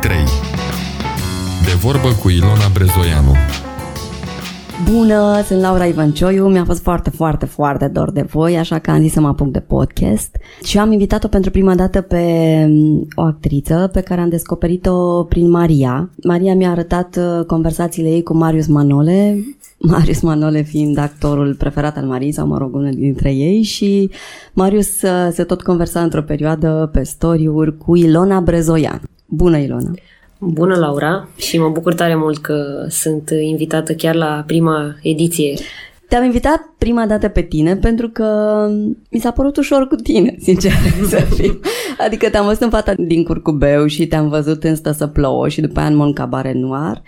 3 De vorbă cu Ilona Brezoianu. Bună, sunt Laura Ivancioiu, mi-a fost foarte, foarte, foarte dor de voi, așa că am zis să mă apuc de podcast. Și am invitat-o pentru prima dată pe mm, o actriță pe care am descoperit-o prin Maria. Maria mi-a arătat uh, conversațiile ei cu Marius Manole, Marius Manole fiind actorul preferat al Mariei, sau mă rog, unul dintre ei și Marius uh, se tot conversa într-o perioadă pe story-uri cu Ilona Brezoian. Bună, Ilona! Bună, Laura, și mă bucur tare mult că sunt invitată chiar la prima ediție. Te-am invitat prima dată pe tine pentru că mi s-a părut ușor cu tine, sincer să fiu. Adică te-am văzut în fata din curcubeu și te-am văzut în Stă să plouă și după aia în Mon Cabaret Noir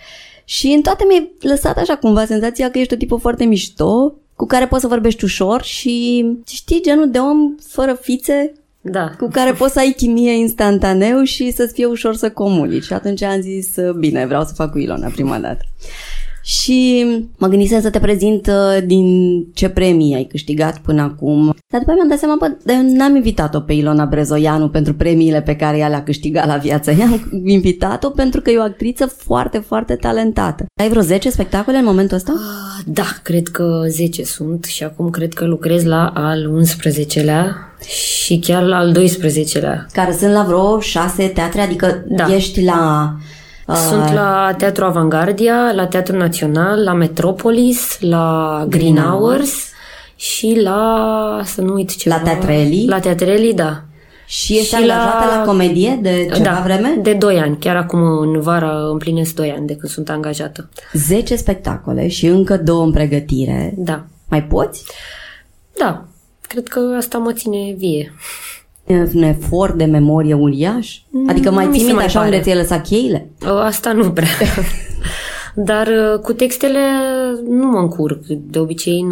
și în toate mi-ai lăsat așa cumva senzația că ești o tipă foarte mișto, cu care poți să vorbești ușor și știi genul de om fără fițe Da. cu care poți să ai chimie instantaneu și să-ți fie ușor să comunici. Și atunci am zis, bine, vreau să fac cu Ilona prima dată. Și mă gândisem să te prezint uh, din ce premii ai câștigat până acum. Dar după aia mi-am dat seama, bă, dar eu n-am invitat-o pe Ilona Brezoianu pentru premiile pe care ea le-a câștigat la viață. I-am invitat-o pentru că e o actriță foarte, foarte talentată. Ai vreo 10 spectacole în momentul ăsta? Ah, Da, cred că 10 sunt și acum cred că lucrez la al 11-lea și chiar la al 12-lea. Care sunt la vreo 6 teatre, adică Da. ești la... uh, Sunt la Teatru Avangardia, la Teatru Național, la Metropolis, la Green Hours și la, să nu uit ceva... La Teatrelii? La Teatrelii, da. Și ești Și angajată la... la- comedie de ceva da, vreme? de 2 ani. Chiar acum în vara împlinesc 2 ani de când sunt angajată. 10 spectacole și încă două în pregătire. Da. Mai poți? Da. Cred că asta mă ține vie. E un efort de memorie uriaș? Adică mai nu mi ții se minte mai așa pare. unde ți-ai lăsat cheile? Uh, Asta nu prea. Dar uh, cu textele nu mă încurc. De obicei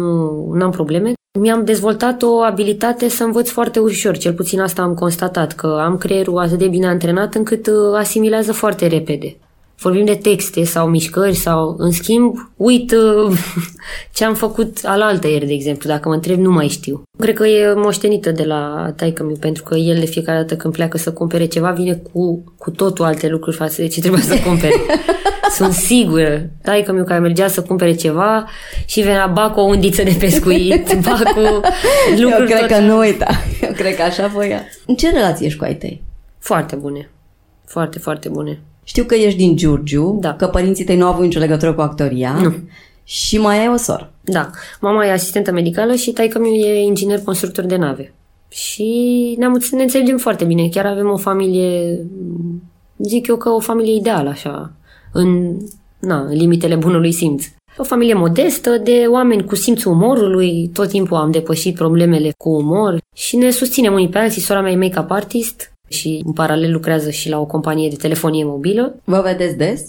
nu am probleme. Mi-am dezvoltat o abilitate să învăț foarte ușor, cel puțin asta am constatat, că am creierul atât de bine antrenat încât uh, asimilează foarte repede. Vorbim de texte sau mișcări sau, în schimb, uit uh, ce am făcut alaltă ieri, de exemplu. Dacă mă întreb, nu mai știu. Cred că e moștenită de la taică meu, pentru că el de fiecare dată când pleacă să cumpere ceva, vine cu, cu totul alte lucruri față de ce trebuie să cumpere. Sunt sigură. Taică meu care mergea să cumpere ceva și venea ba cu o undiță de pescuit, ba cu lucruri Eu cred tot... că nu uita. Eu cred că așa voia. În ce relație ești cu ai tăi? Foarte bune. Foarte, foarte bune. Știu că ești din Giurgiu, Da. că părinții tăi nu au avut nicio legătură cu actoria. Nu. Și mai ai o soră. Da, mama e asistentă medicală și taică meu e inginer constructor de nave. Și ne-am, ne înțelegem foarte bine. Chiar avem o familie, zic eu că o familie ideală, așa, în, na, în limitele bunului simț. O familie modestă, de oameni cu simțul umorului, tot timpul am depășit problemele cu umor și ne susținem unii pe alții. Sora mea e make-up artist și în paralel lucrează și la o companie de telefonie mobilă. Vă vedeți des?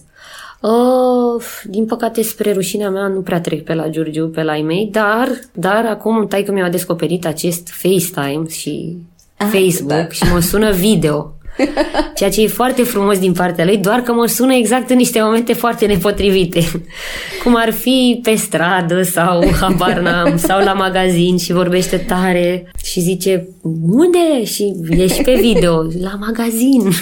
Uh, din păcate, spre rușinea mea, nu prea trec pe la Giurgiu, pe la ei mei, dar, dar acum taică mi-a descoperit acest FaceTime și Ah, Facebook da. și mă sună video. Ceea ce e foarte frumos din partea lui, doar că mă sună exact în niște momente foarte nepotrivite. Cum ar fi pe stradă sau habar n-am, sau la magazin și vorbește tare și zice unde? Și e și pe video, la magazin.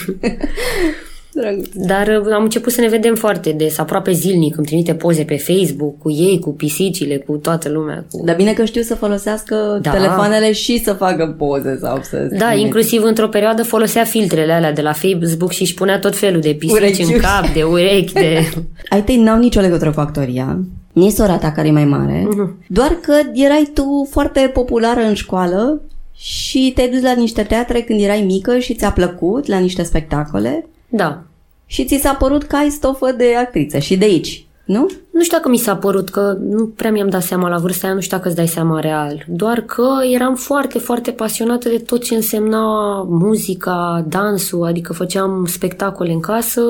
Drăguț. Dar uh, am început să ne vedem foarte des, aproape zilnic. Îmi trimite poze pe Facebook cu ei, cu pisicile, cu toată lumea. Cu... Dar bine că știu să folosească Da. telefoanele și să facă poze sau să... Da, scrie. inclusiv într-o perioadă folosea filtrele alea de la Facebook și își punea tot felul de pisici Urechiuri. în cap, de urechi, de... Ai tăi n-au nicio legătură cu actoria, nici sora ta care e mai mare, Mhm. doar că erai tu foarte populară în școală și te-ai dus la niște teatre când erai mică și ți-a plăcut, la niște spectacole Da. și ți s-a părut că ai stofă de actriță și de aici, nu? Nu știu dacă mi s-a părut că nu prea mi-am dat seama la vârsta aia, nu știu dacă îți dai seama real. Doar că eram foarte, foarte pasionată de tot ce însemna muzica, dansul, adică făceam spectacole în casă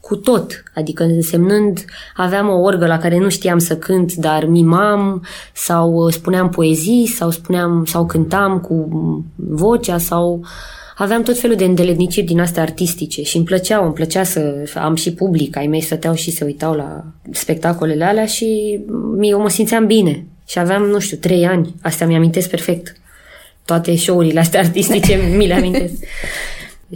cu tot. Adică însemnând, aveam o orgă la care nu știam să cânt, dar mimam sau uh, spuneam poezii sau spuneam sau cântam cu vocea sau aveam tot felul de îndeletniciri din astea artistice și îmi plăceau, îmi plăcea să am și public, ai mei stăteau și se uitau la spectacolele alea și eu mă simțeam bine. Și aveam, nu știu, trei ani, astea mi-amintesc perfect. Toate show-urile astea artistice mi le amintesc.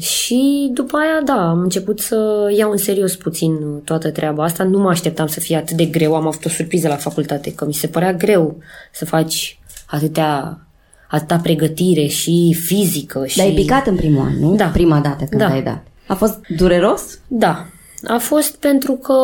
Și după aia, da, am început să iau în serios puțin toată treaba asta. Nu mă așteptam să fie atât de greu. Am avut o surpriză la facultate, că mi se părea greu să faci atâtea atâta pregătire și fizică. Și... Dar ai picat în primul an, nu? Da. Prima dată când Da. ai dat. A fost dureros? Da. A fost pentru că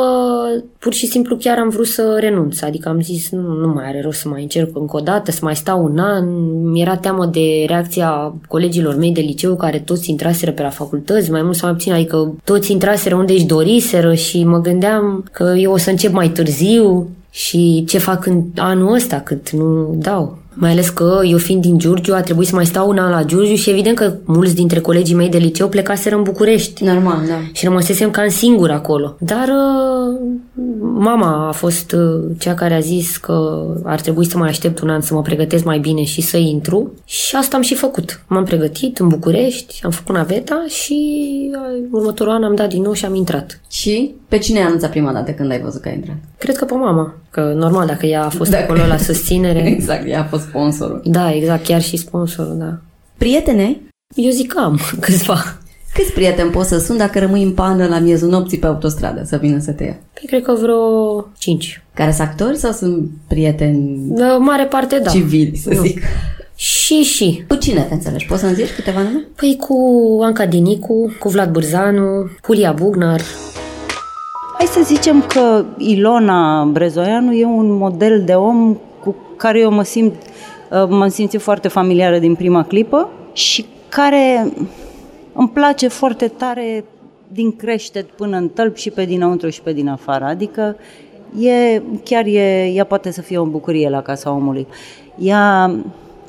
pur și simplu chiar am vrut să renunț. Adică am zis, nu, nu mai are rost să mai încerc încă o dată, să mai stau un an. Mi-era teamă de reacția colegilor mei de liceu care toți intraseră pe la facultăți, mai mult sau mai puțin, adică toți intraseră unde își doriseră și mă gândeam că eu o să încep mai târziu și ce fac în anul ăsta cât nu dau. Mai ales că eu fiind din Giurgiu a trebuit să mai stau un an la Giurgiu și evident că mulți dintre colegii mei de liceu plecaseră în București. Normal, da. Și rămăsesem cam singur acolo. Dar uh, mama a fost uh, cea care a zis că ar trebui să mai aștept un an să mă pregătesc mai bine și să intru. Și asta am și făcut. M-am pregătit în București, am făcut naveta și uh, următorul an am dat din nou și am intrat. Și pe cine ai anunțat prima dată când ai văzut că ai intrat? Cred că pe mama, că normal dacă ea a fost Dacă- acolo la susținere. Exact, ea a fost sponsorul. Da, exact, chiar și sponsorul, da. Prietene, Eu zic că am câțiva. câți prieteni poți să sun dacă rămâi în pană la miezul nopții pe autostradă să vină să te ia? Păi cred că vreo cinci. Care sunt actori sau sunt prieteni Da, mare parte, da. civili, să Nu. zic? Și, și. Cu cine te înțelegi? Poți să-mi zici câteva nume? Păi cu Anca Dinicu, cu Vlad Burzanu, Julia Bugnar. Hai să zicem că Ilona Brezoianu e un model de om cu care eu mă simt, uh, m-am simțit foarte familiară din prima clipă și care îmi place foarte tare din creștet până în tălp și pe dinăuntru și pe din afară. Adică e, chiar e, ea poate să fie o bucurie la casa omului. Ea,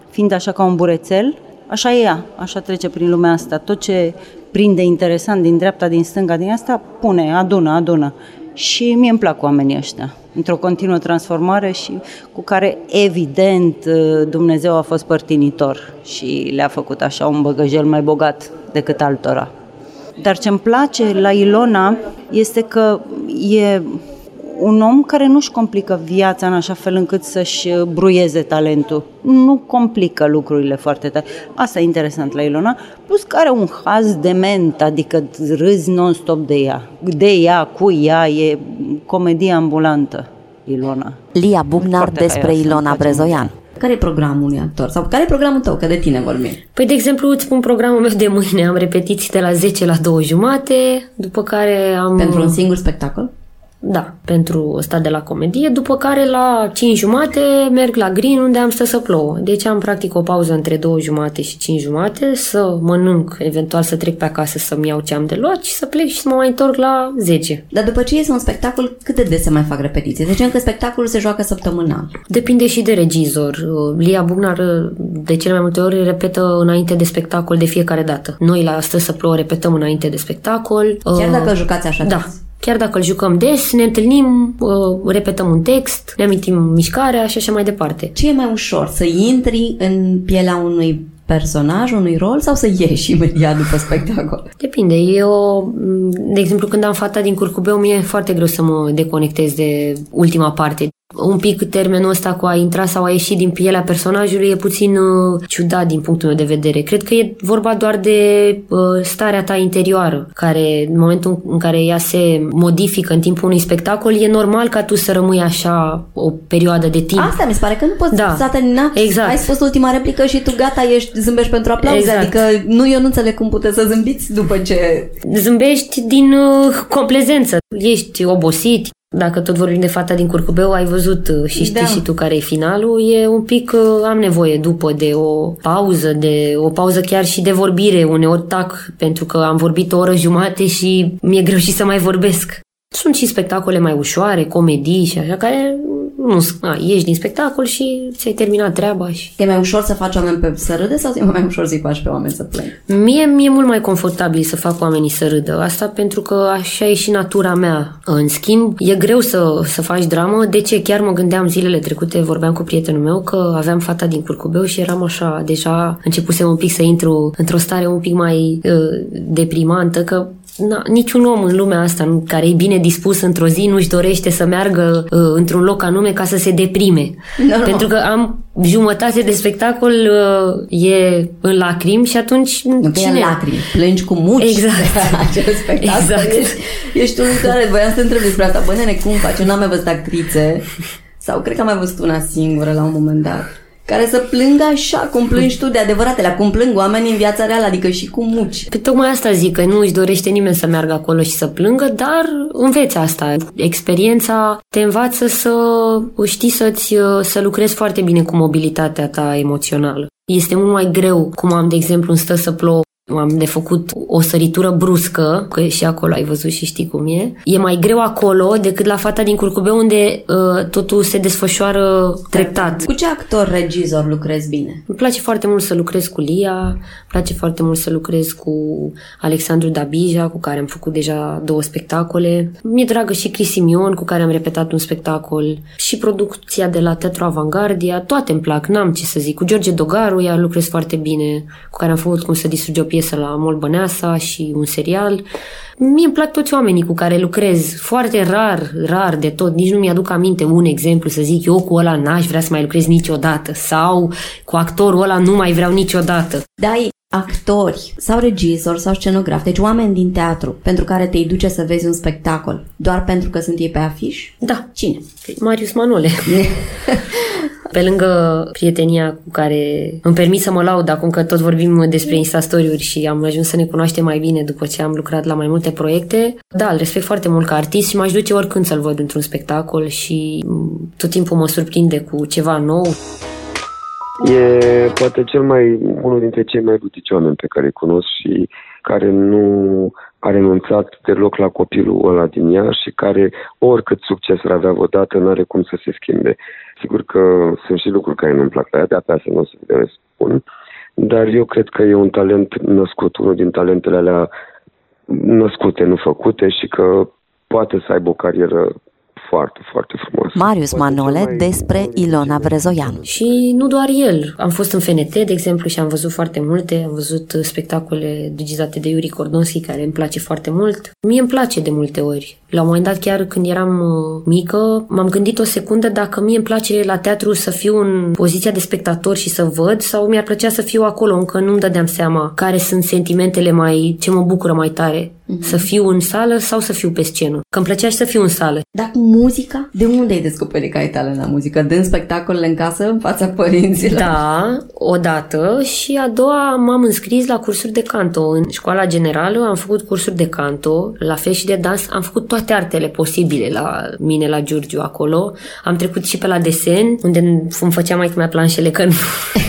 fiind așa ca un burețel, așa e ea, așa trece prin lumea asta. Tot ce prinde interesant din dreapta, din stânga, din asta, pune, adună, adună. Și mie îmi plac oamenii ăștia, într-o continuă transformare și cu care, evident, Dumnezeu a fost părtinitor și le-a făcut așa un băgăjel mai bogat decât altora. Dar ce îmi place la Ilona este că e un om care nu-și complică viața în așa fel încât să-și bruieze talentul. Nu complică lucrurile foarte tare. Asta e interesant la Ilona. Plus că are un haz dement, adică râzi non-stop de ea. De ea, cu ea, e comedie ambulantă, Ilona. Lia Bugnar Foarte despre haioasă, îmi Ilona place Brezoian. Care e programul unui actor? Sau care e programul tău? Că de tine vorbim. Păi, de exemplu, îți spun programul meu de mâine. Am repetiții de la 10 la 2 jumate, după care am... Pentru un singur spectacol? Da, pentru ăsta de la comedie, după care la 5 jumate merg la Green unde am stă să plouă. Deci am practic o pauză între 2 jumate și 5 jumate, să mănânc, eventual să trec pe acasă să-mi iau ce am de luat și să plec și să mă mai întorc la 10. Dar după ce iese un spectacol, cât de des se mai fac repetiții? Să zicem că spectacolul se joacă săptămânal. Depinde și de regizor. Lia Bugnar de cele mai multe ori repetă înainte de spectacol de fiecare dată. Noi la Stă să plouă repetăm înainte de spectacol. Chiar Uh, dacă îl jucați așa Da. des. Chiar dacă îl jucăm des, ne întâlnim, uh, repetăm un text, ne amintim mișcarea și așa mai departe. Ce e mai ușor? Să intri în pielea unui personaj, unui rol sau să ieși imediat după spectacol? Depinde. Eu, de exemplu, când am fata din curcubeu, mi-e foarte greu să mă deconectez de ultima parte. Un pic termenul ăsta cu a intra sau a ieși din pielea personajului e puțin uh, ciudat din punctul meu de vedere. Cred că e vorba doar de uh, starea ta interioară, care în momentul în care ea se modifică în timpul unui spectacol, e normal ca tu să rămâi așa o perioadă de timp. Asta mi se pare că nu poți Da. s-a terminat, Exact. ai spus ultima replică și tu gata, ești, zâmbești pentru aplauze. Exact. Adică nu, eu nu înțeleg cum puteți să zâmbiți după ce... Zâmbești din uh, complezență. Ești obosit. Dacă tot vorbim de fata din curcubeu, ai văzut uh, și știi Da. și tu care e finalul, e un pic, uh, am nevoie după de o pauză, de o pauză chiar și de vorbire. Uneori tac pentru că am vorbit o oră jumate și mi-e greu și să mai vorbesc. Sunt și spectacole mai ușoare, comedii și așa, care nu, a, ieși din spectacol și ți-ai terminat treaba și E mai ușor să faci oameni pe să râde sau e mai ușor să-i faci pe oameni să plângă? Mie mi-e mult mai confortabil să fac oamenii să râdă. Asta pentru că așa e și natura mea. În schimb, e greu să, să faci dramă. De ce? Chiar mă gândeam zilele trecute, vorbeam cu prietenul meu că aveam fata din curcubeu și eram așa, deja începusem un pic să intru într-o stare un pic mai uh, deprimantă, că na, niciun om în lumea asta care e bine dispus într-o zi nu-și dorește să meargă uh, într-un loc anume ca să se deprime. Normal. Pentru că am jumătate de spectacol uh, e în lacrimi și atunci Nu că e în lacrimi, plângi cu muci Exact. acel spectacol. Exact. Ești, ești unul care voiam să întreb despre asta. Bă, nene, cum faci? Eu n-am mai văzut actrițe sau cred că am mai văzut una singură la un moment dat care să plângă așa cum plângi tu de adevăratele, cum plâng oamenii în viața reală, adică și cu muci. Pe tocmai asta zic, că nu își dorește nimeni să meargă acolo și să plângă, dar înveți asta. Experiența te învață să știi să-ți, să lucrezi foarte bine cu mobilitatea ta emoțională. Este mult mai greu, cum am, de exemplu, în Stă să plouă, am de făcut o săritură bruscă, că și acolo ai văzut și știi cum e. E mai greu acolo decât la fata din curcubeu unde uh, totul se desfășoară treptat. Cu ce actor regizor lucrezi bine? Îmi place foarte mult să lucrez cu Lia, îmi place foarte mult să lucrez cu Alexandru Dabija, cu care am făcut deja două spectacole. Mi-e dragă și Cris Simion, cu care am repetat un spectacol. Și producția de la Teatru Avangardia, toate îmi plac, n-am ce să zic. Cu George Dogaru, ea lucrez foarte bine, cu care am făcut cum să distruge o piesă la Mol Băneasa și un serial. Mie îmi plac toți oamenii cu care lucrez, foarte rar, rar de tot, nici nu mi-aduc aminte un exemplu să zic eu cu ăla n-aș vrea să mai lucrez niciodată sau cu actorul ăla nu mai vreau niciodată. Da, ai actori sau regizori sau scenografi, deci oameni din teatru pentru care te duce să vezi un spectacol doar pentru că sunt ei pe afiș? Da, Cine? Marius Manole. Pe lângă prietenia cu care îmi permit să mă laud acum că tot vorbim despre Instastory-uri și am ajuns să ne cunoaștem mai bine după ce am lucrat la mai multe proiecte, da, îl respect foarte mult ca artist și m-aș duce oricând să-l văd într-un spectacol și mm, tot timpul mă surprinde cu ceva nou. E poate cel mai, unul dintre cei mai butici oameni pe care îi cunosc și care nu a renunțat deloc la copilul ăla din ea și care oricât succes ar avea vreodată, nu are cum să se schimbe. Sigur că sunt și lucruri care nu-mi plac la ea, de-abia să nu o să le spun, dar eu cred că e un talent născut, unul din talentele alea născute, nu făcute și că poate să aibă o carieră foarte, foarte frumos. Marius Manole despre Ilona Brezoianu. Și nu doar el. Am fost în FNT, de exemplu, și am văzut foarte multe. Am văzut spectacole regizate de Yuri Cordonski, care îmi place foarte mult. Mie îmi place de multe ori. La un moment dat, chiar când eram uh, mică, m-am gândit o secundă dacă mie îmi place la teatru să fiu în poziția de spectator și să văd sau mi-ar plăcea să fiu acolo, încă nu-mi dădeam seama care sunt sentimentele mai, ce mă bucură mai tare. Mm-hmm. Să fiu în sală sau să fiu pe scenă. Că îmi plăcea și să fiu în sală. Dar cu muzica? De unde ai descoperit că ai talent la muzică? Dând spectacolele în casă, în fața părinților? Da, odată și a doua m-am înscris la cursuri de canto. În școala generală am făcut cursuri de canto, la fel și de dans. Am făcut toate artele posibile la mine, la Giurgiu, acolo. Am trecut și pe la desen, unde îmi făcea mai mea planșele că nu,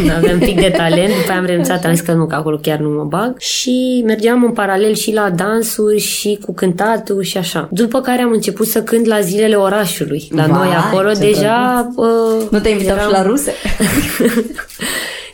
nu aveam pic de talent. După aia am renunțat, am zis că nu, că acolo chiar nu mă bag. Și mergeam în paralel și la dansuri și cu cântatul și așa. După care am început să cânt la zilele orașului. La Vai, noi acolo ce deja... Uh, Nu te invitau eram- și la ruse?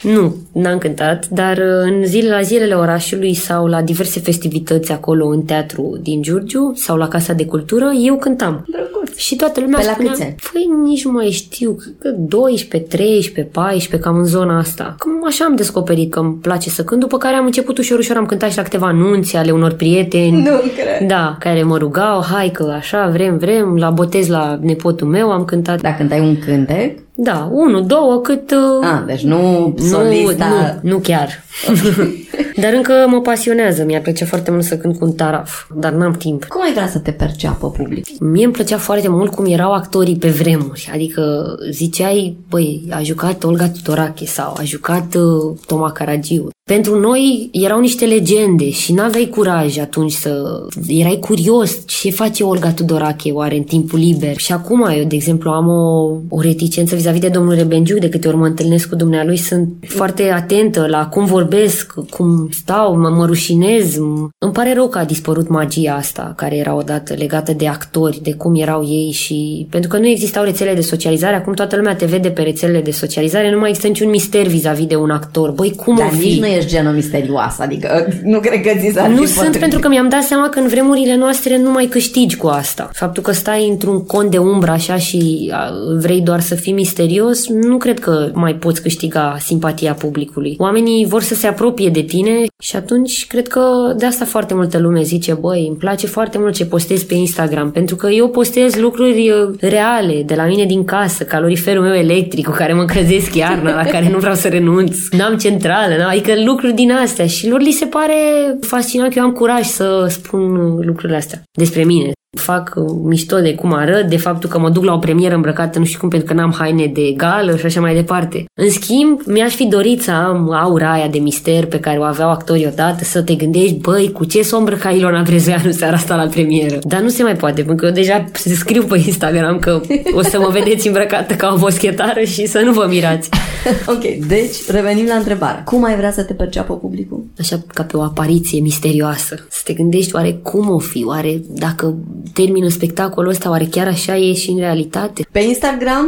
nu, n-am cântat, dar uh, în zile, la zilele orașului sau la diverse festivități acolo în teatru din Giurgiu sau la Casa de Cultură, eu cântam. Drăguț. Și toată lumea Pe la spunea, câți ani? păi nici nu mai știu, cred că 12, 13, 14, cam în zona asta. Cam așa am descoperit că îmi place să cânt, după care am început ușor, ușor, am cântat și la câteva anunțe ale unor prieteni. Nu cred. Da, care mă rugau, hai că așa, vrem, vrem, la botez la nepotul meu am cântat. Dacă cântai un cântec, Da, unul, două, cât... uh, ah, deci nu solista... nu, nu, nu chiar. Dar încă mă pasionează, mi-ar plăcea foarte mult să cânt cu un taraf, dar n-am timp. Cum ai vrea să te perceapă public? Mie îmi plăcea foarte mult cum erau actorii pe vremuri. Adică ziceai, băi, a jucat Olga Tudorache sau a jucat uh, Toma Caragiu. Pentru noi erau niște legende și n-aveai curaj atunci să... Erai curios ce face Olga Tudorache oare în timpul liber. Și acum eu, de exemplu, am o, o reticență vis-a-vis de domnul Rebengiu, de câte ori mă întâlnesc cu dumnealui, sunt foarte atentă la cum vorbesc, cum stau, mă, mă rușinez. Îmi pare rău că a dispărut magia asta, care era odată legată de actori, de cum erau ei și... Pentru că nu existau rețele de socializare, acum toată lumea te vede pe rețelele de socializare, nu mai există niciun mister vis-a-vis de un actor. Băi, cum Dar o fi? nici nu ești genul misterios, adică nu cred că ți s-ar Nu fi sunt potrivit. pentru că mi-am dat seama că în vremurile noastre nu mai câștigi cu asta. Faptul că stai într-un cont de umbră așa și a, vrei doar să fii misterios, nu cred că mai poți câștiga simpatia publicului. Oamenii vor să se apropie de tine și atunci cred că de asta foarte multă lume zice, băi, îmi place foarte mult ce postez pe Instagram, pentru că eu postez lucruri uh, reale, de la mine din casă, caloriferul meu electric cu care mă încălzesc iarna, la care nu vreau să renunț, n-am centrală, n adică lucruri din astea și lor li se pare fascinant că eu am curaj să spun lucrurile astea despre mine fac mișto de cum arăt, de faptul că mă duc la o premieră îmbrăcată nu știu cum pentru că n-am haine de gală și așa mai departe. În schimb, mi-aș fi dorit să am aura aia de mister pe care o aveau actorii odată, să te gândești, băi, cu ce s-o îmbrăca Ilona Brezeanu seara asta la premieră. Dar nu se mai poate, pentru că eu deja scriu pe Instagram că o să mă vedeți îmbrăcată ca o boschetară și să nu vă mirați. ok, deci revenim la întrebare. Cum ai vrea să te perceapă publicul? Așa ca pe o apariție misterioasă. Să te gândești oare cum o fi, oare dacă termină spectacolul ăsta, oare chiar așa e și în realitate? Pe Instagram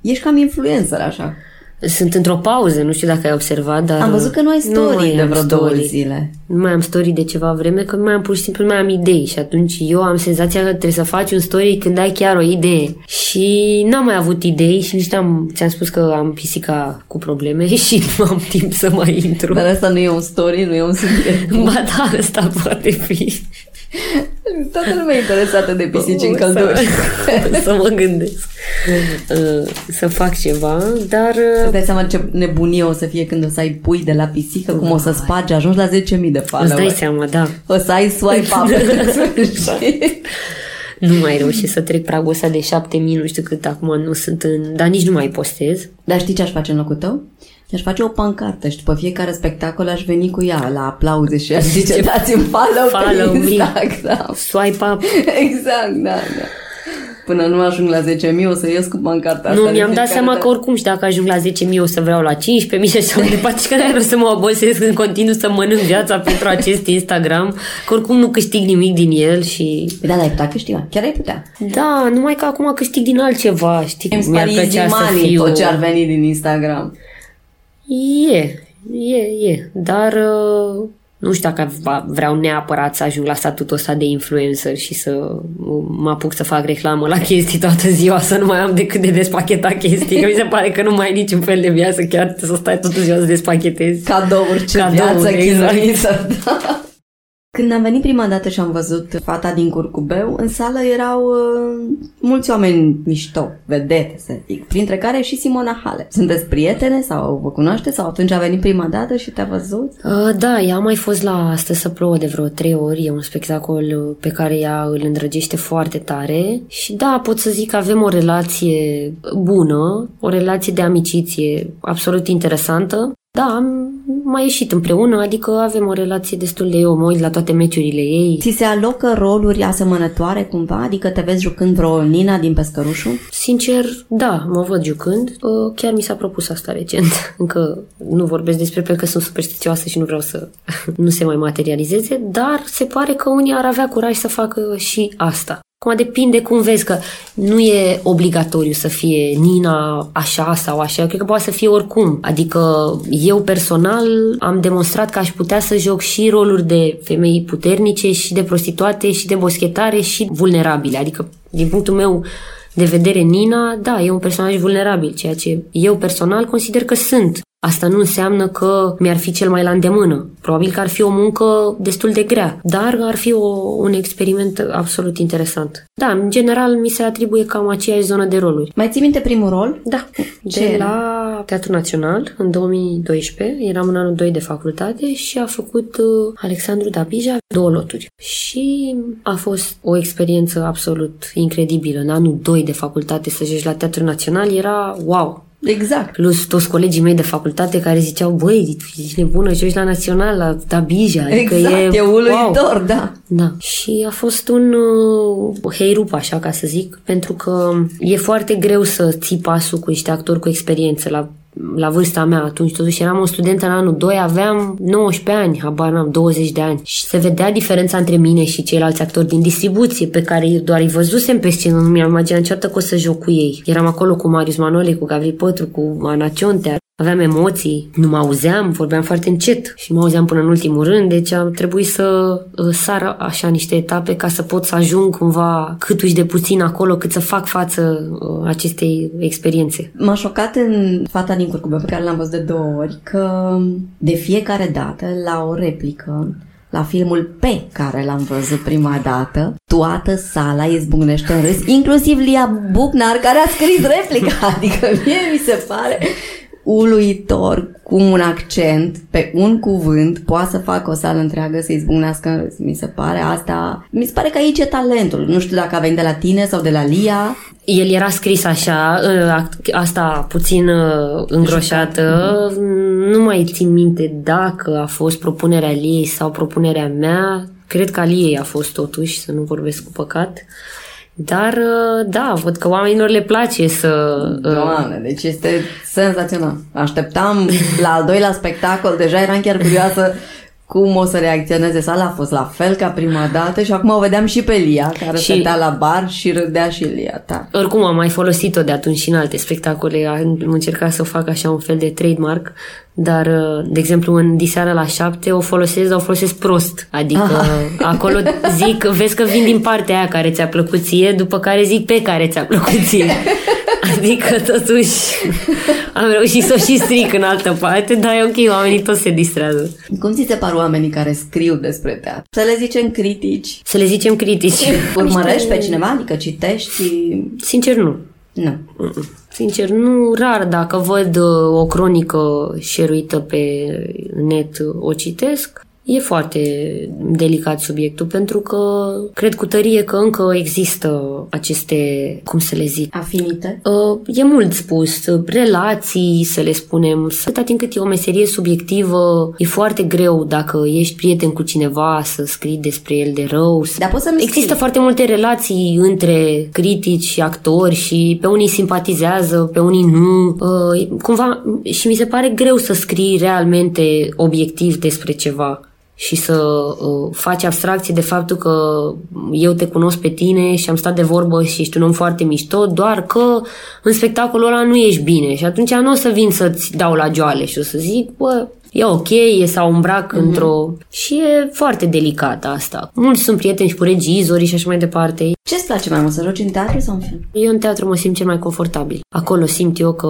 ești cam influencer, așa. Sunt într-o pauză, nu știu dacă ai observat, dar... Am văzut că nu ai story nu de vreo story. două zile. Nu mai am story de ceva vreme, că nu mai am pur și simplu, nu mai am idei și atunci eu am senzația că trebuie să faci un story când ai chiar o idee. Și n-am mai avut idei și nici n-am... Ți-am spus că am pisica cu probleme și nu am timp să mai intru. Dar asta nu e un story, nu e un subiect. ba da, asta poate fi. Toată lumea e interesată de pisici în călduri. Să, să mă gândesc. Uh, să fac ceva, dar... Să dai seama ce nebunie o să fie când o să ai pui de la pisică, cum o să spargi, ajungi la 10.000 de follower. Îți dai seama, da. O să ai swipe up. nu mai reușit să trec pragul ăsta de 7000, nu știu cât acum nu sunt în... Dar nici nu mai postez. Dar știi ce aș face în locul tău? Aș face o pancartă și după fiecare spectacol aș veni cu ea la aplauze și aș zice dați-mi follow, follow pe Instagram. Me. Swipe up. exact, da, da. Până nu ajung la 10.000 o să ies cu pancarta Nu, mi-am dat seama că oricum și dacă ajung la 10.000 o să vreau la 15.000 și așa mai departe și că nu să mă obosesc în continuu să mănânc viața pentru acest Instagram, că oricum nu câștig nimic din el și... Da, dar ai putea câștiga, chiar ai putea. Da, numai că acum câștig din altceva, știi? Mi-ar plăcea să fiu... tot ce ar veni din Instagram. E, e, e, dar uh, nu știu dacă vreau neapărat să ajung la statutul ăsta de influencer și să mă apuc să fac reclamă la chestii toată ziua, să nu mai am decât de despachetat chestii, că mi se pare că nu mai ai niciun fel de viață, chiar să stai toată ziua să despachetezi. Cadouri, ce Cadouri, viață exact. da. Când am venit prima dată și am văzut fata din curcubeu, în sală erau uh, mulți oameni mișto, vedete, să zic, printre care și Simona Hale. Sunteți prietene sau vă cunoaște sau atunci a venit prima dată și te-a văzut? Uh, da, ea a mai fost la Astă să plouă de vreo trei ori, e un spectacol pe care ea îl îndrăgește foarte tare și da, pot să zic că avem o relație bună, o relație de amiciție absolut interesantă. Da, am mai ieșit împreună, adică avem o relație destul de eu, mă uit la toate meciurile ei. Ți se alocă roluri asemănătoare cumva? Adică te vezi jucând vreo Nina din Pescărușu? Sincer, da, mă văd jucând. Chiar mi s-a propus asta recent. Încă nu vorbesc despre pentru că sunt superstițioasă și nu vreau să nu se mai materializeze, dar se pare că unii ar avea curaj să facă și asta. Acum depinde cum vezi că nu e obligatoriu să fie Nina așa sau așa, eu cred că poate să fie oricum. Adică eu personal am demonstrat că aș putea să joc și roluri de femei puternice și de prostituate și de boschetare și vulnerabile. Adică din punctul meu de vedere, Nina, da, e un personaj vulnerabil, ceea ce eu personal consider că sunt. Asta nu înseamnă că mi-ar fi cel mai la îndemână. Probabil că ar fi o muncă destul de grea, dar ar fi o, un experiment absolut interesant. Da, în general mi se atribuie cam aceeași zonă de roluri. Mai ții minte primul rol? Da, Ce de era? la Teatru Național în 2012. Eram în anul 2 de facultate și a făcut uh, Alexandru Dabija două loturi. Și a fost o experiență absolut incredibilă. În anul 2 de facultate să joci la Teatru Național era wow, Exact. Plus toți colegii mei de facultate care ziceau, băi, ești nebună, joci la Național, la Dabija. Adică exact, e, e uluitor, wow. da. Da. Și a fost un uh, heirup, așa ca să zic, pentru că e foarte greu să ții pasul cu niște actori cu experiență. La la vârsta mea atunci, totuși eram o studentă în anul 2, aveam 19 ani, habar n-am, 20 de ani. Și se vedea diferența între mine și ceilalți actori din distribuție, pe care doar îi văzusem pe scenă, nu mi-am imaginat niciodată că o să joc cu ei. Eram acolo cu Marius Manole, cu Gabriel Pătru, cu Ana Ciontea, aveam emoții, nu mă auzeam, vorbeam foarte încet și mă auzeam până în ultimul rând, deci am trebuit să uh, sar așa niște etape ca să pot să ajung cumva câtuși de puțin acolo, cât să fac față uh, acestei experiențe. M-a șocat în Fata din Curcubă, pe care l-am văzut de două ori, că de fiecare dată, la o replică, la filmul pe care l-am văzut prima dată, toată sala izbucnește în râs, inclusiv Lia Bucnar, care a scris replica. Adică mie mi se pare uluitor cum un accent pe un cuvânt poate să facă o sală întreagă să izbucnească în râs. Mi se pare asta... Mi se pare că aici e talentul. Nu știu dacă a venit de la tine sau de la Lia. El era scris așa, ă, asta puțin ă, îngroșată. Nu mai țin minte dacă a fost propunerea Liei sau propunerea mea. Cred că a Liei a fost totuși, să nu vorbesc cu păcat. Dar, ă, da, văd că oamenilor le place să... Doamne, deci este senzațional. Așteptam la al doilea spectacol, deja eram chiar curioasă cum o să reacționeze sala. A fost la fel ca prima dată și acum o vedeam și pe Lia, care și... stătea la bar și râdea și Lia. Da. Oricum am mai folosit-o de atunci și în alte spectacole. Am încercat să o fac așa un fel de trademark, dar, de exemplu, în Diseară la șapte o folosesc, dar o folosesc prost. Adică Aha. acolo zic, vezi că vin din partea aia care ți-a plăcut ție, după care zic pe care ți-a plăcut ție. Adică totuși am reușit să o și stric în altă parte, dar e ok, oamenii tot se distrează. Cum ți se par oamenii care scriu despre teatru? Să le zicem critici? Să le zicem critici. Urmărești pe cineva? Adică citești? Sincer, nu. Nu. Sincer, nu rar dacă văd uh, o cronică șeruită pe net, o citesc. E foarte delicat subiectul pentru că cred cu tărie că încă există aceste, cum să le zic, afinite. Uh, e mult spus, relații, să le spunem. Atâta timp cât e o meserie subiectivă, e foarte greu dacă ești prieten cu cineva să scrii despre el de rău. Dar poți să Există scrii. foarte multe relații între critici și actori și pe unii simpatizează, pe unii nu. Uh, cumva și mi se pare greu să scrii realmente obiectiv despre ceva și să uh, faci abstracție de faptul că eu te cunosc pe tine și am stat de vorbă și ești un om foarte mișto, doar că în spectacolul ăla nu ești bine și atunci nu o să vin să-ți dau la joale și o să zic, bă, e ok, e sau îmbrac mm-hmm. într-o... Și e foarte delicat asta. Mulți sunt prieteni și cu regizorii și așa mai departe. Ce îți place mai mult, să joci în teatru sau în film? Eu în teatru mă simt cel mai confortabil. Acolo simt eu că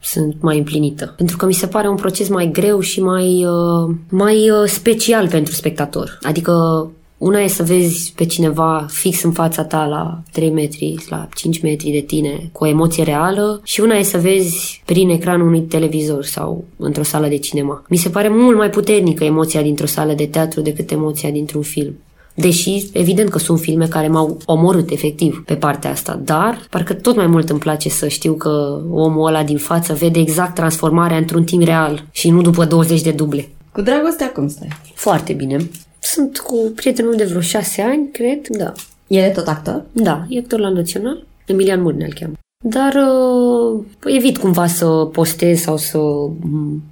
sunt mai împlinită. Pentru că mi se pare un proces mai greu și mai, uh, mai uh, special pentru spectator. Adică una e să vezi pe cineva fix în fața ta la 3 metri, la 5 metri de tine, cu o emoție reală și una e să vezi prin ecranul unui televizor sau într-o sală de cinema. Mi se pare mult mai puternică emoția dintr-o sală de teatru decât emoția dintr-un film. Deși, evident că sunt filme care m-au omorât efectiv pe partea asta, dar parcă tot mai mult îmi place să știu că omul ăla din față vede exact transformarea într-un timp real și nu după 20 de duble. Cu dragostea cum stai? Foarte bine. Sunt cu prietenul de vreo șase ani, cred, da. El e tot actor? Da, e actor la Național. Emilian Murnea îl cheamă. Dar uh, evit cumva să postez sau să...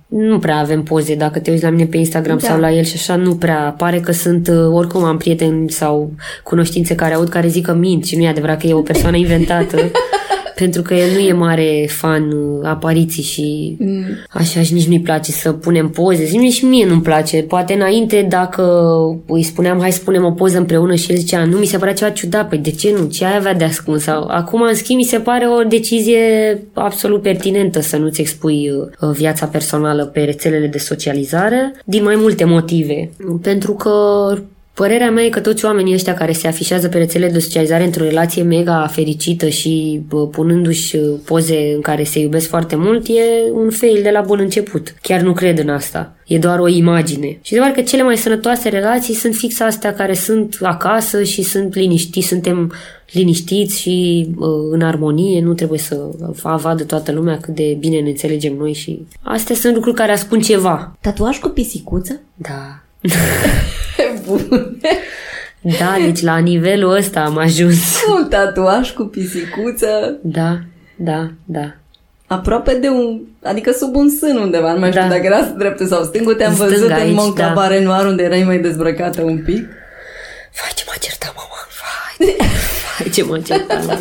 Nu prea avem poze dacă te uiți la mine pe Instagram da. sau la el și așa, nu prea. Pare că sunt, uh, oricum am prieteni sau cunoștințe care aud care zic că mint și nu e adevărat că e o persoană inventată. pentru că el nu e mare fan uh, apariții și mm. așa și nici nu-i place să punem poze. Și nici mie nu-mi place. Poate înainte dacă îi spuneam hai să punem o poză împreună și el zicea nu mi se părea ceva ciudat, păi de ce nu? Ce ai avea de ascuns? Sau, acum în schimb mi se pare o decizie absolut pertinentă să nu-ți expui uh, viața personală pe rețelele de socializare din mai multe motive. Pentru că Părerea mea e că toți oamenii ăștia care se afișează pe rețele de socializare într-o relație mega fericită și bă, punându-și uh, poze în care se iubesc foarte mult e un fail de la bun început. Chiar nu cred în asta. E doar o imagine. Și doar că cele mai sănătoase relații sunt fix astea care sunt acasă și sunt liniștiți, suntem liniștiți și uh, în armonie, nu trebuie să vadă toată lumea cât de bine ne înțelegem noi și astea sunt lucruri care ascund ceva. Tatuaj cu pisicuță? Da. Bun. Da, deci la nivelul ăsta am ajuns. Un tatuaj cu pisicuță. Da, da, da. aproape de un, adică sub un sân undeva, nu mai știu Da. dacă era dreptul sau stângul, te-am Stânga văzut în aici, Moncaba da. Renoir unde erai mai dezbrăcată un pic. Vai, ce m-a certat mama. Vai, vai ce m-a certat mama.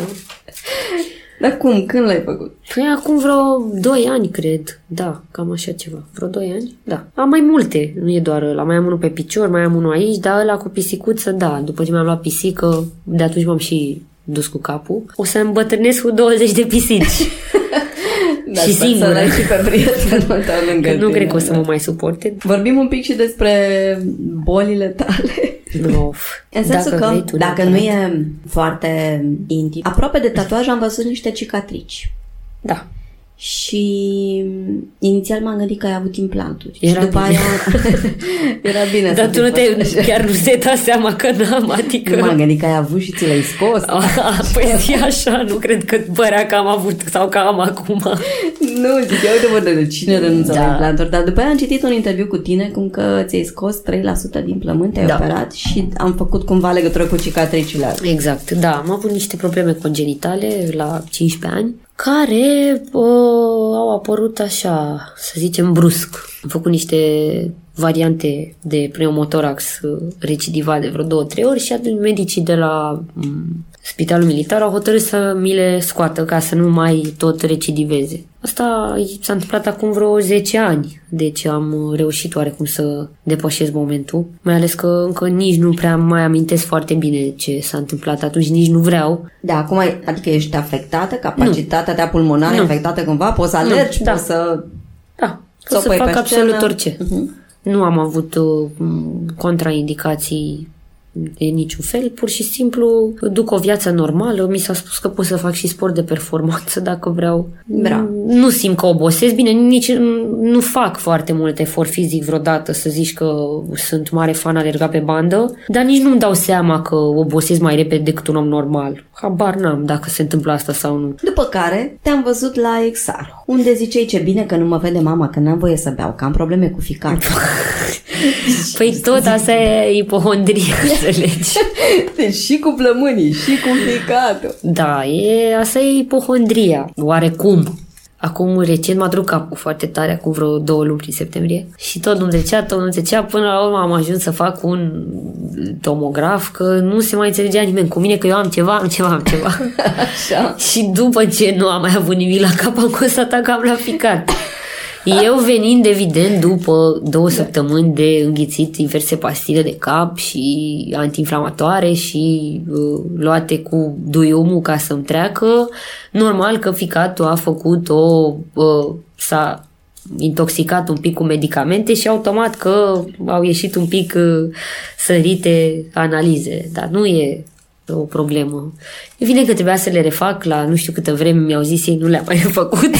Dar cum? Când l-ai făcut? Păi acum vreo 2 ani, cred. Da, cam așa ceva. Vreo 2 ani? Da. Am mai multe, nu e doar ăla. Mai am unul pe picior, mai am unul aici, dar ăla cu pisicuță, da. După ce mi-am luat pisică, de atunci m-am și dus cu capul. O să îmbătrânesc cu 20 de pisici. Da, Și sper singură. Să l-ai și pe prietenul tău lângă Că nu tine, cred că o să da. mă mai suporte. Vorbim un pic și despre bolile tale. Of. În sensul Dacă că, vrei tu dacă neapărat. nu e foarte intim, aproape de tatuaj am văzut niște cicatrici. Da. Și inițial m-am gândit că ai avut implanturi. Era și după bine. aia era bine Dar să tu nu te, faci. chiar nu se da seama că n-am, adică... Nu m-am gândit că ai avut și ți l-ai scos. Ah, Păi zi așa, nu cred că părea că am avut sau că am acum. Nu, zic, ia uite mă, de cine renunță Da. la implanturi. Dar după aia am citit un interviu cu tine cum că ți-ai scos 3% din plământ, te-ai Da. operat și am făcut cumva legătură cu cicatricile astea. Exact, da, am avut niște probleme congenitale la 15 ani care uh, au apărut așa, să zicem, brusc. Am făcut niște variante de pneumotorax uh, recidivat de vreo două, trei ori și atunci medicii de la um, spitalul militar au hotărât să mi le scoată ca să nu mai tot recidiveze. Asta s-a întâmplat acum vreo 10 ani, deci am uh, reușit oarecum să depășesc momentul, mai ales că încă nici nu prea mai amintesc foarte bine ce s-a întâmplat atunci, nici nu vreau. Da, acum, ai- adică ești afectată, capacitatea ta pulmonară e Nu. afectată cumva, poți să Nu, alergi, da. poți să... Da, Să o să pui fac pe absolut scenă. orice. Nu am avut uh, m, contraindicații de niciun fel, pur și simplu duc o viață normală. Mi s-a spus că pot să fac și sport de performanță dacă vreau. Bravo. Nu simt că obosesc. Bine, nici nu fac foarte mult efort fizic vreodată să zici că sunt mare fan alergat pe bandă, dar nici nu-mi dau seama că obosesc mai repede decât un om normal. Habar n-am dacă se întâmplă asta sau nu. După care te-am văzut la Exar, unde ziceai ce bine că nu mă vede mama, că n-am voie să beau, că am probleme cu ficatul. Păi tot asta e ipohondrie, înțelegi? deci și cu plămânii, și cu ficatul. Da, e, asta e ipohondria, oarecum. Acum recent m-a druc capul foarte tare, acum vreo două luni prin septembrie și tot nu trecea, tot nu trecea, până la urmă am ajuns să fac un tomograf, că nu se mai înțelegea nimeni cu mine, că eu am ceva, am ceva, am ceva. Așa. și după ce nu am mai avut nimic la cap, am constatat că am la ficat. Eu venind, evident, după două săptămâni de înghițit diverse pastile de cap și antiinflamatoare și uh, luate cu duiumul ca să-mi treacă, normal că ficatul a făcut o... Uh, s-a intoxicat un pic cu medicamente și automat că au ieșit un pic uh, sărite analize. Dar nu e o problemă. Evident că trebuia să le refac la nu știu câtă vreme, mi-au zis ei, nu le-am mai făcut.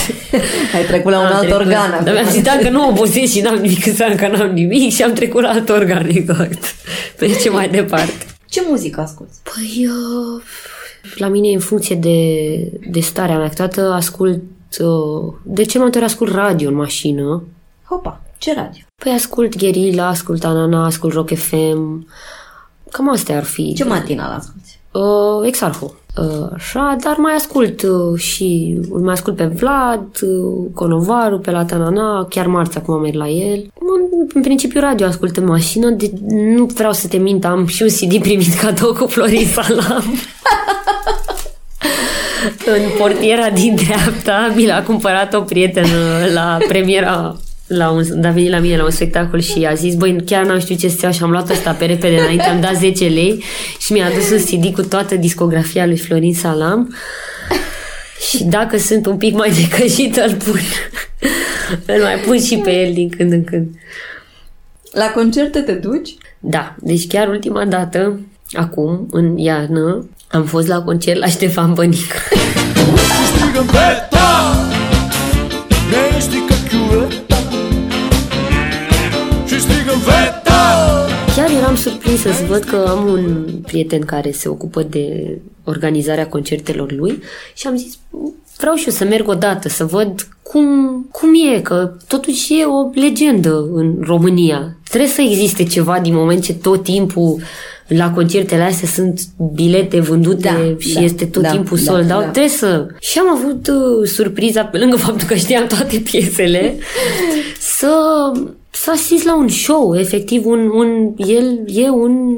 Ai trecut la un Am alt trecut. organ. Dar mi-am zis, dacă nu obosesc și n-am nimic, înseamnă că n-am nimic și am trecut la alt organ, exact. Merge mai departe. Ce muzică asculti? Păi, uh, la mine e în funcție de, de starea mea. Câteodată ascult, uh, de ce multe ori ascult radio în mașină. Hopa, ce radio? Păi ascult Gherila, ascult Anana, ascult Rock FM. Cam astea ar fi. Ce matinal asculti? Uh, Exarho. Uh, așa, dar mai ascult uh, și mai ascult pe Vlad, uh, Conovaru, pe la Tanana, chiar marți acum merg la el. În, în principiu radio ascult în mașină, de, nu vreau să te mint, am și un CD primit cadou cu Florin Salam. în portiera din dreapta mi l-a cumpărat o prietenă la premiera la un, a venit la mine la un spectacol și a zis, băi, chiar n-am știut ce să iau și am luat ăsta pe repede înainte, am dat 10 lei și mi-a adus un CD cu toată discografia lui Florin Salam și dacă sunt un pic mai decăjită, îl pun. îl mai pun și pe el din când în când. La concerte te duci? Da, deci chiar ultima dată, acum, în iarnă, am fost la concert la Ștefan Bănică. Strigam Beta eram surprinsă să văd că am un prieten care se ocupă de organizarea concertelor lui și am zis, vreau și eu să merg odată, să văd cum, cum e, că totuși e o legendă în România. Trebuie să existe ceva din moment ce tot timpul la concertele astea sunt bilete vândute Da, și da, este tot da, timpul da, sold out. da. Trebuie să... Și am avut uh, surpriza, pe lângă faptul că știam toate piesele, să, să asist la un show, efectiv, un, un, el e un,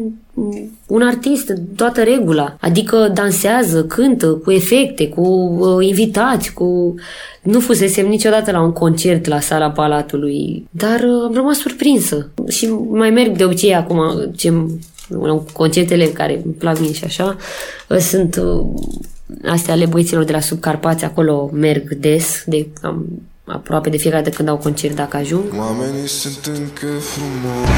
un artist, în toată regula. Adică dansează, cântă, cu efecte, cu uh, invitați, cu... Nu fusesem niciodată la un concert la sala Palatului, dar uh, am rămas surprinsă. Și mai merg de obicei acum, ce la concertele care îmi plac mie și așa, uh, sunt uh, astea ale băieților de la Subcarpați, acolo merg des, de am, aproape de fiecare dată când au concert dacă ajung. Oamenii sunt încă frumoși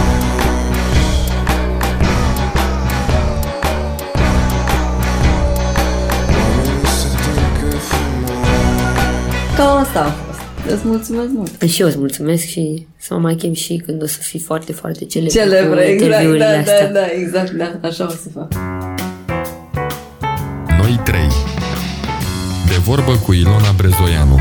Oamenii sunt încă frumoși Cam asta a fost. Îți mulțumesc mult. Și eu îți mulțumesc și să mă mai chem și când o să fii foarte, foarte celebră Celebră, cu exact, interviurile da, astea. da, da, exact, da, așa o să fac. Noi trei. De vorbă cu Ilona Brezoianu.